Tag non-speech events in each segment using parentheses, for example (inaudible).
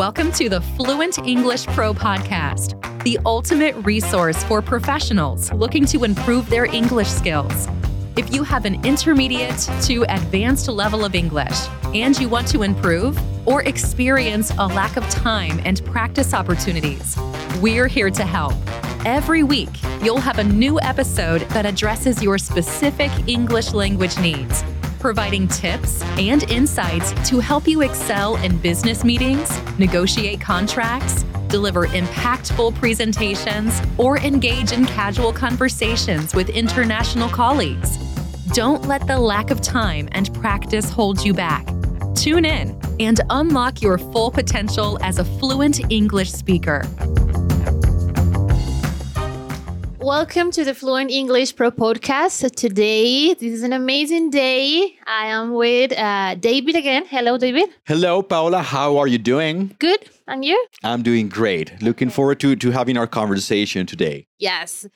Welcome to the Fluent English Pro Podcast, the ultimate resource for professionals looking to improve their English skills. If you have an intermediate to advanced level of English and you want to improve or experience a lack of time and practice opportunities, we're here to help. Every week, you'll have a new episode that addresses your specific English language needs providing tips and insights to help you excel in business meetings, negotiate contracts, deliver impactful presentations, or engage in casual conversations with international colleagues. Don't let the lack of time and practice hold you back. Tune in and unlock your full potential as a fluent English speaker. Welcome to the Fluent English Pro podcast. Today, this is an amazing day. I am with uh, David again. Hello, David. Hello, Paola. How are you doing? Good. And you? I'm doing great. Looking forward to, to having our conversation today. Yes.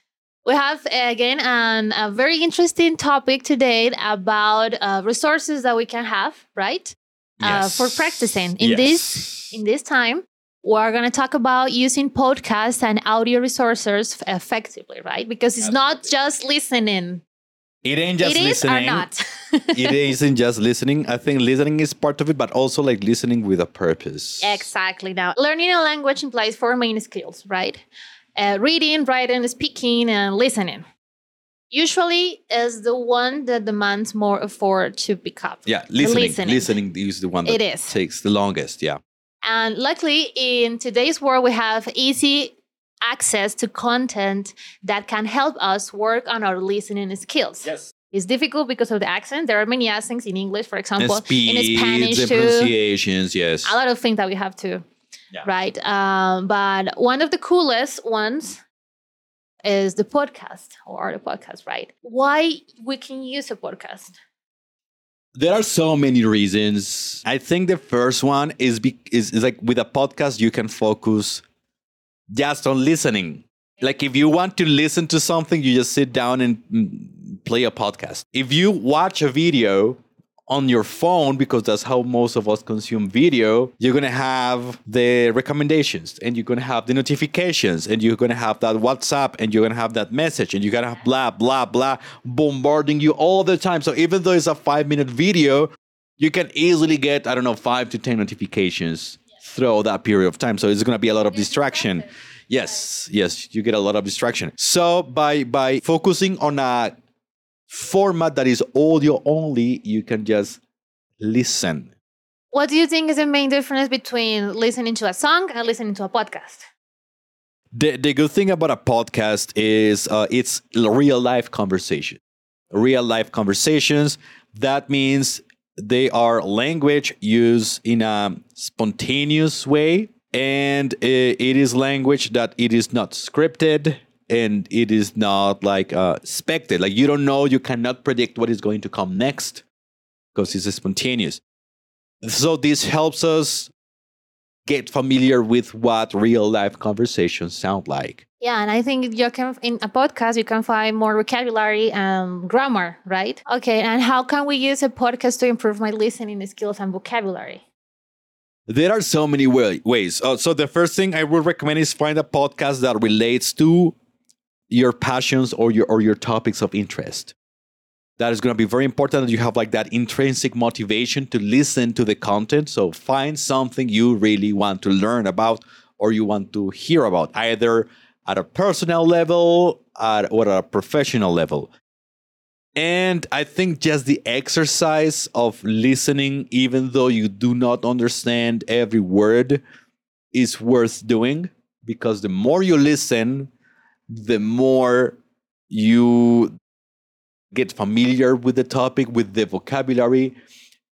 We have again an, a very interesting topic today about uh, resources that we can have, right? Yes. Uh, for practicing in Yes. this in this time. We're going to talk about using podcasts and audio resources effectively, right? Because it's not just listening. It ain't just it is listening. or not. (laughs) it isn't just listening. I think listening is part of it, but also like listening with a purpose. Exactly. Now, learning a language implies four main skills, right? Uh, reading, writing, speaking, and listening. Usually, is the one that demands more effort to pick up. Yeah, listening. listening. Listening, is the one that It is. takes the longest. Yeah. And luckily, in today's world, we have easy access to content that can help us work on our listening skills. Yes. It's difficult because of the accent. There are many accents in English, for And example, speeds, in Spanish and too. pronunciations. Yes. a lot of things that we have to Yeah. right um, but one of the coolest ones is the podcast or the podcast right why we can use a podcast There are so many reasons. I think the first one is, be, is is like with a podcast you can focus just on listening. Like if you want to listen to something, you just sit down and mm, play a podcast. If you watch a video on your phone because that's how most of us consume video, you're going to have the recommendations and you're going to have the notifications and you're going to have that WhatsApp and you're going to have that message and you're going to have blah, blah, blah bombarding you all the time. So even though it's a five minute video, you can easily get, I don't know, five to 10 notifications throughout that period of time. So it's going to be a lot of distraction. Yes, yes, you get a lot of distraction. So by by focusing on a format that is audio only, you can just listen. what do you think is the main difference between listening to a song and listening to a podcast The, the good thing about a podcast is uh, it's real life conversation. Real life conversations. That means they are language used in a spontaneous way, and it is language that it is not scripted and it is not like uh, expected. Like you don't know, you cannot predict what is going to come next because it's spontaneous. So this helps us get familiar with what real life conversations sound like. yeah and i think you can in a podcast you can find more vocabulary and grammar right okay and how can we use a podcast to improve my listening skills and vocabulary There are so many way- ways. Uh, so the first thing I would recommend is find a podcast that relates to your passions or your or your topics of interest. That is going to be very important that you have like that intrinsic motivation to listen to the content. So find something you really want to learn about or you want to hear about, either at a personal level at, or at a professional level. And I think just the exercise of listening, even though you do not understand every word, is worth doing because the more you listen, the more you get familiar with the topic, with the vocabulary.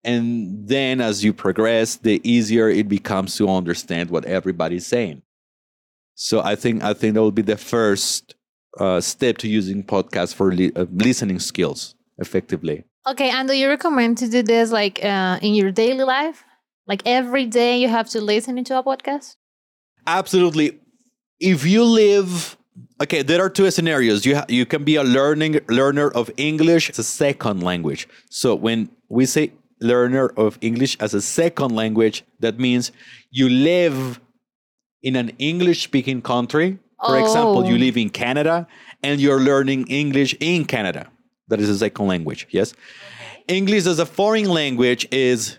And then as you progress, the easier it becomes to understand what everybody's saying. So I think I think that will be the first uh, step to using podcasts for li- uh, listening skills effectively. Okay, and do you recommend to do this like uh, in your daily life? Like every day you have to listen to a podcast? Absolutely. If you live, okay, there are two scenarios. You ha- you can be a learning learner of English as a second language. So when we say learner of English as a second language, that means you live in an English speaking country. For example, you Oh. live in Canada and you're learning English in Canada. That is a second language, yes? English as a foreign language is,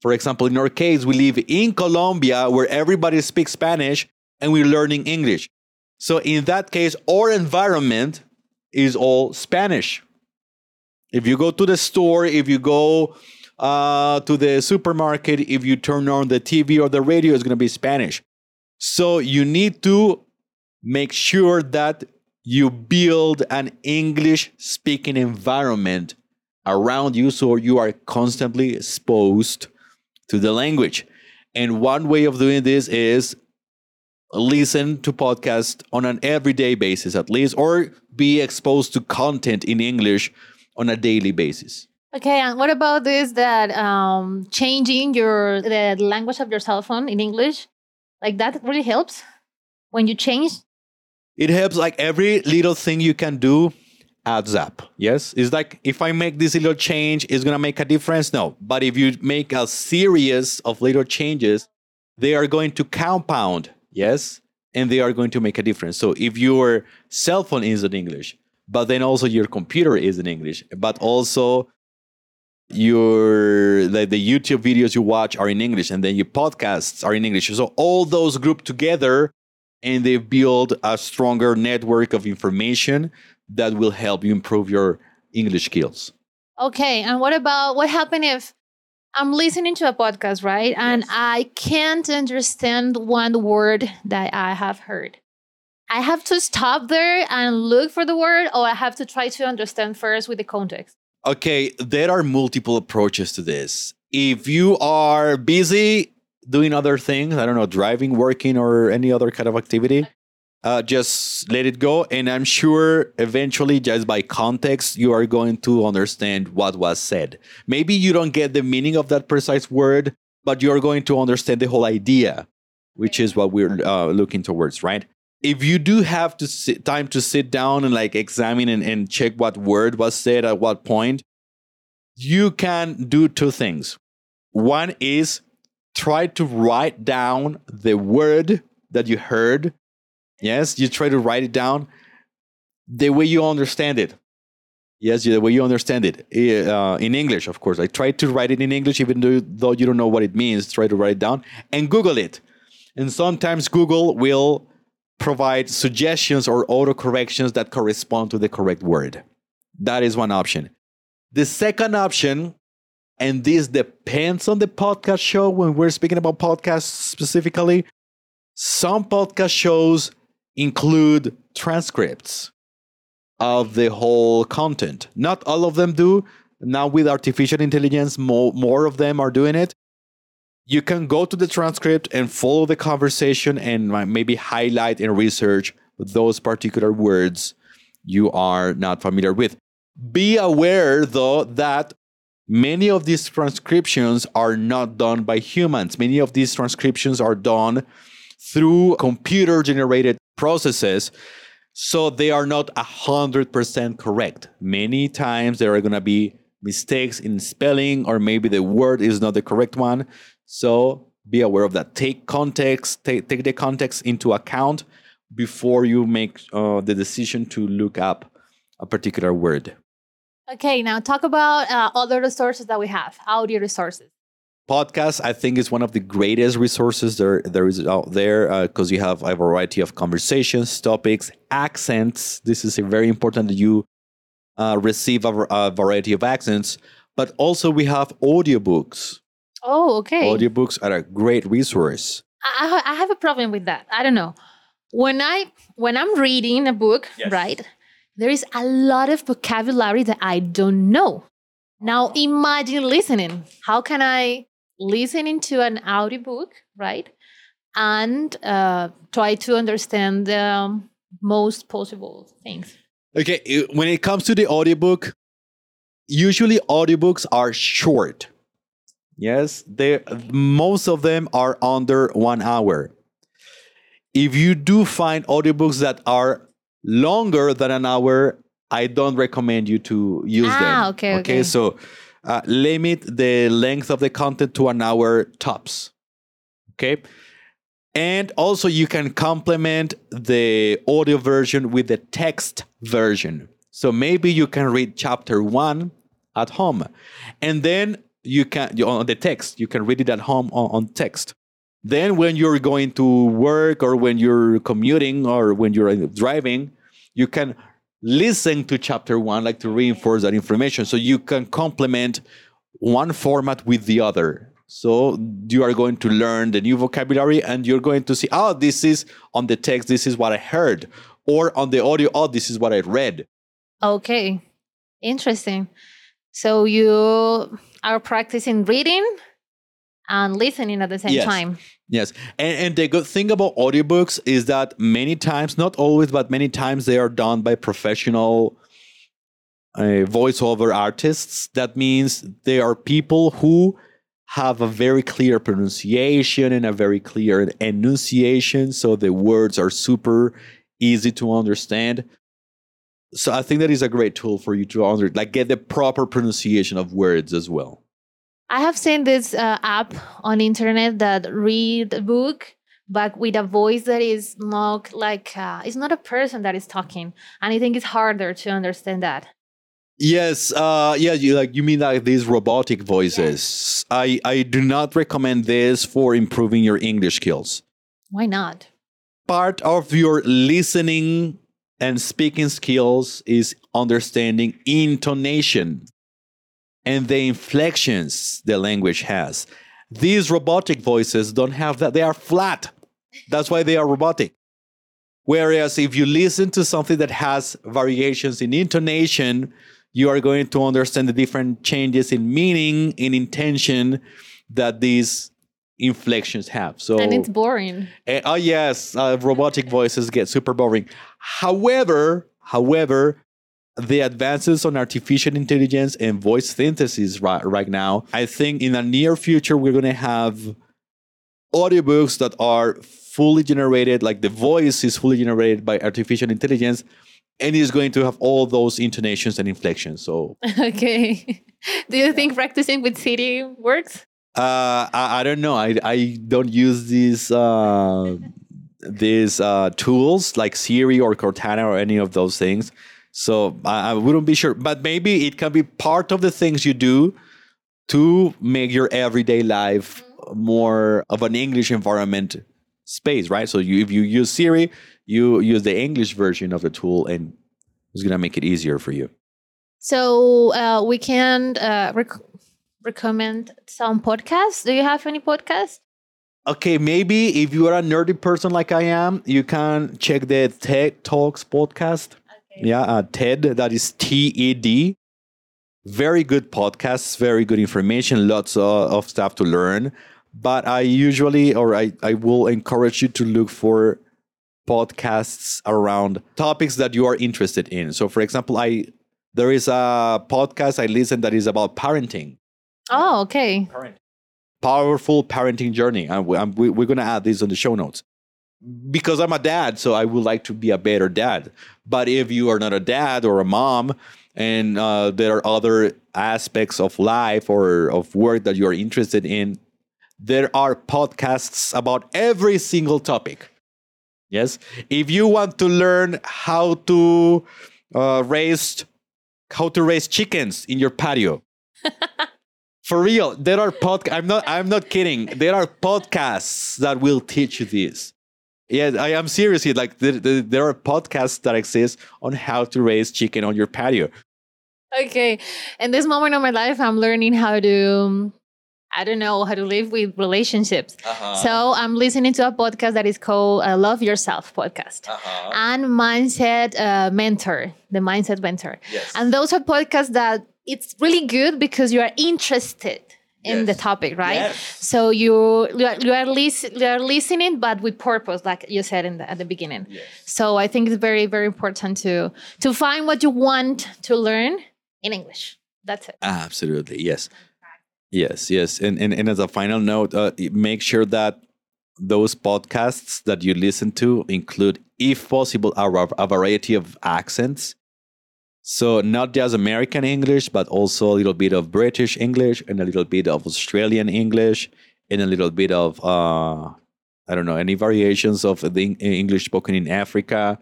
for example, in our case, we live in Colombia where everybody speaks Spanish and we're learning English. So in that case, our environment is all Spanish. If you go to the store, if you go uh, to the supermarket, if you turn on the TV or the radio, it's going to be Spanish. So you need to make sure that you build an English speaking environment around you so you are constantly exposed to the language. And one way of doing this is listen to podcasts on an everyday basis at least or be exposed to content in English on a daily basis. Okay, and what about this that um, changing your the language of your cell phone in English, like that really helps when you change? It helps like every little thing you can do adds up. Yes. It's like if I make this little change, it's gonna make a difference. No. But if you make a series of little changes, they are going to compound, yes, and they are going to make a difference. So if your cell phone is in English, but then also your computer is in English, but also your the, the YouTube videos you watch are in English, and then your podcasts are in English. So all those group together and they build a stronger network of information that will help you improve your English skills. Okay, and what about what happened if I'm listening to a podcast, right? And I can't understand one word that I have heard. I have to stop there and look for the word, or I have to try to understand first with the context. Okay, there are multiple approaches to this. If you are busy doing other things, I don't know, driving, working, or any other kind of activity, uh, just let it go. And I'm sure eventually, just by context, you are going to understand what was said. Maybe you don't get the meaning of that precise word, but you're going to understand the whole idea, which is what we're uh, looking towards, right? If you do have to sit, time to sit down and like examine and, and check what word was said at what point, you can do two things. One is try to write down the word that you heard. Yes, you try to write it down the way you understand it. Yes, the way you understand it uh, in English, of course. I try to write it in English, even though, though you don't know what it means. Try to write it down and Google it. And sometimes Google will provide suggestions or auto corrections that correspond to the correct word. That is one option. The second option, and this depends on the podcast show when we're speaking about podcasts specifically, some podcast shows include transcripts of the whole content. Not all of them do. Now, with artificial intelligence, more, more of them are doing it. You can go to the transcript and follow the conversation and maybe highlight and research those particular words you are not familiar with. Be aware, though, that many of these transcriptions are not done by humans. Many of these transcriptions are done through computer generated processes. So they are not 100% correct. Many times there are going to be mistakes in spelling, or maybe the word is not the correct one. So be aware of that. Take context, take, take the context into account before you make uh, the decision to look up a particular word. Okay, now talk about uh, other resources that we have, audio resources. Podcast, I think, is one of the greatest resources there there is out there because uh, you have a variety of conversations, topics, accents. This is very important that you uh, receive a, a variety of accents. But also, we have audiobooks. Oh, okay. Audiobooks are a great resource. I, I have a problem with that. I don't know. When I when I'm reading a book, Yes. right, there is a lot of vocabulary that I don't know. Now imagine listening. How can I listen to an audiobook, right, and uh, try to understand the most possible things? Okay, when it comes to the audiobook, usually audiobooks are short. Yes, they most of them are under one hour. If you do find audiobooks that are longer than an hour, I don't recommend you to use them. Ah, okay, okay. So uh, limit the length of the content to an hour tops. Okay. And also, you can complement the audio version with the text version. So maybe you can read chapter one at home, and then you can on the text. You can read it at home on, on text. Then, when you're going to work, or when you're commuting, or when you're driving, you can listen to chapter one, like to reinforce that information. So you can complement one format with the other. So you are going to learn the new vocabulary and you're going to see, oh, this is on the text, this is what I heard. Or on the audio, oh, this is what I read. Okay. Interesting. So you are practicing reading and listening at the same Yes. time. Yes. And, and the good thing about audiobooks is that many times, not always, but many times they are done by professional uh, voiceover artists. That means they are people who have a very clear pronunciation and a very clear enunciation. So the words are super easy to understand. So I think that is a great tool for you to under, like get the proper pronunciation of words as well. I have seen this uh, app on internet that read a book, but with a voice that is not like uh, it's not a person that is talking, and I think it's harder to understand that. Yes, uh, yeah, you like you mean like these robotic voices. I I do not recommend this for improving your English skills. Why not? Part of your listening and speaking skills is understanding intonation and the inflections the language has. These robotic voices don't have that. They are flat. That's why they are robotic. Whereas if you listen to something that has variations in intonation, you are going to understand the different changes in meaning, in intention that these inflections have. So And it's boring. Eh, oh yes, uh, robotic voices get super boring. However, however, the advances on artificial intelligence and voice synthesis right, right now, I think in the near future we're going to have audiobooks that are fully generated, like the voice is fully generated by artificial intelligence, and is going to have all those intonations and inflections. So (laughs) okay. (laughs) Do you think practicing with Siri works? Uh, I, I don't know. I, I don't use these uh, these uh, tools like Siri or Cortana or any of those things. So I, I wouldn't be sure. But maybe it can be part of the things you do to make your everyday life more of an English environment space, right? So you, if you use Siri, you use the English version of the tool, and it's gonna make it easier for you. So uh, we can uh, rec- recommend some podcasts. Do you have any podcasts? Okay, maybe if you are a nerdy person like I am, you can check the TED Talks podcast. Yeah, uh, TED, that is T E D. Very good podcasts, very good information, lots uh, of stuff to learn. But I usually, or I, I will encourage you to look for podcasts around topics that you are interested in. So, for example, I there is a podcast I listen that is about parenting Oh, okay. powerful parenting journey. And I'm, we, we're going to add this on the show notes because I'm a dad, so I would like to be a better dad. But if you are not a dad or a mom, and uh, there are other aspects of life or of work that you're interested in, there are podcasts about every single topic. Yes, if you want to learn how to uh, raise how to raise chickens in your patio, (laughs) for real, there are podcasts. I'm not. I'm not kidding. There are podcasts that will teach you this. Yeah, I am seriously like there, there, there are podcasts that exist on how to raise chicken on your patio. Okay. In this moment of my life, I'm learning how to, um, I don't know, how to live with relationships. Uh-huh. So I'm listening to a podcast that is called uh, Love Yourself podcast Uh-huh. and Mindset uh, Mentor, the Mindset Mentor. Yes. And those are podcasts that it's really good because you are interested in the topic, right? Yes. So you you are, you are, lis- you are listening, but with purpose, like you said in the, at the beginning. Yes. So I think it's very very important to to find what you want to learn in English. That's it. Absolutely. Yes. Yes. Yes. And and, and as a final note, uh, make sure that those podcasts that you listen to include, if possible, a, a variety of accents. So not just American English, but also a little bit of British English and a little bit of Australian English and a little bit of uh, I don't know any variations of the English spoken in Africa.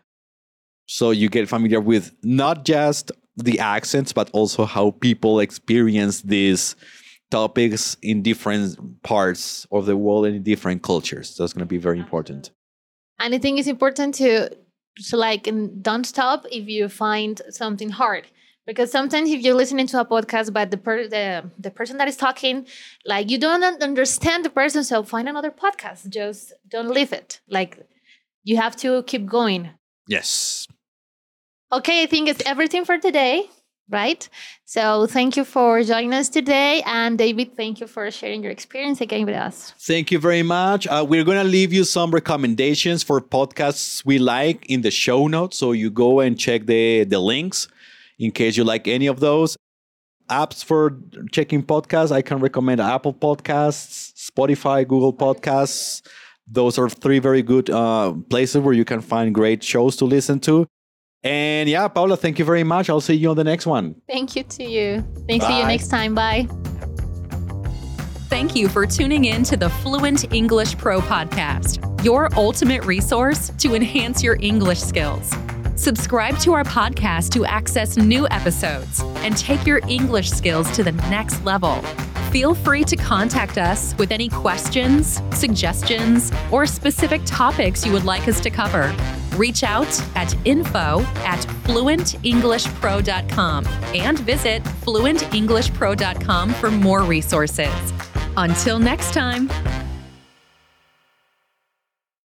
So you get familiar with not just the accents, but also how people experience these topics in different parts of the world and in different cultures. That's going to be very important. And I think it's important to to like don't stop if you find something hard. Because sometimes if you're listening to a podcast but the per- the, the person that is talking like you don't understand the person so find another podcast. Just don't leave it. Like you have to keep going. Yes. Okay i think it's everything for today right? So thank you for joining us today. And David, thank you for sharing your experience again with us. Thank you very much. Uh, we're going to leave you some recommendations for podcasts we like in the show notes. So you go and check the, the links in case you like any of those. Apps for checking podcasts, I can recommend Apple Podcasts, Spotify, Google Podcasts. Those are three very good uh, places where you can find great shows to listen to. And yeah, Paula, thank you very much. I'll see you on the next one. Thank you to you. Thanks. See you next time. Bye. Thank you for tuning in to the Fluent English Pro podcast, your ultimate resource to enhance your English skills. Subscribe to our podcast to access new episodes and take your English skills to the next level. Feel free to contact us with any questions, suggestions, or specific topics you would like us to cover. Reach out at info at fluentenglishpro.com and visit fluentenglishpro.com for more resources. Until next time.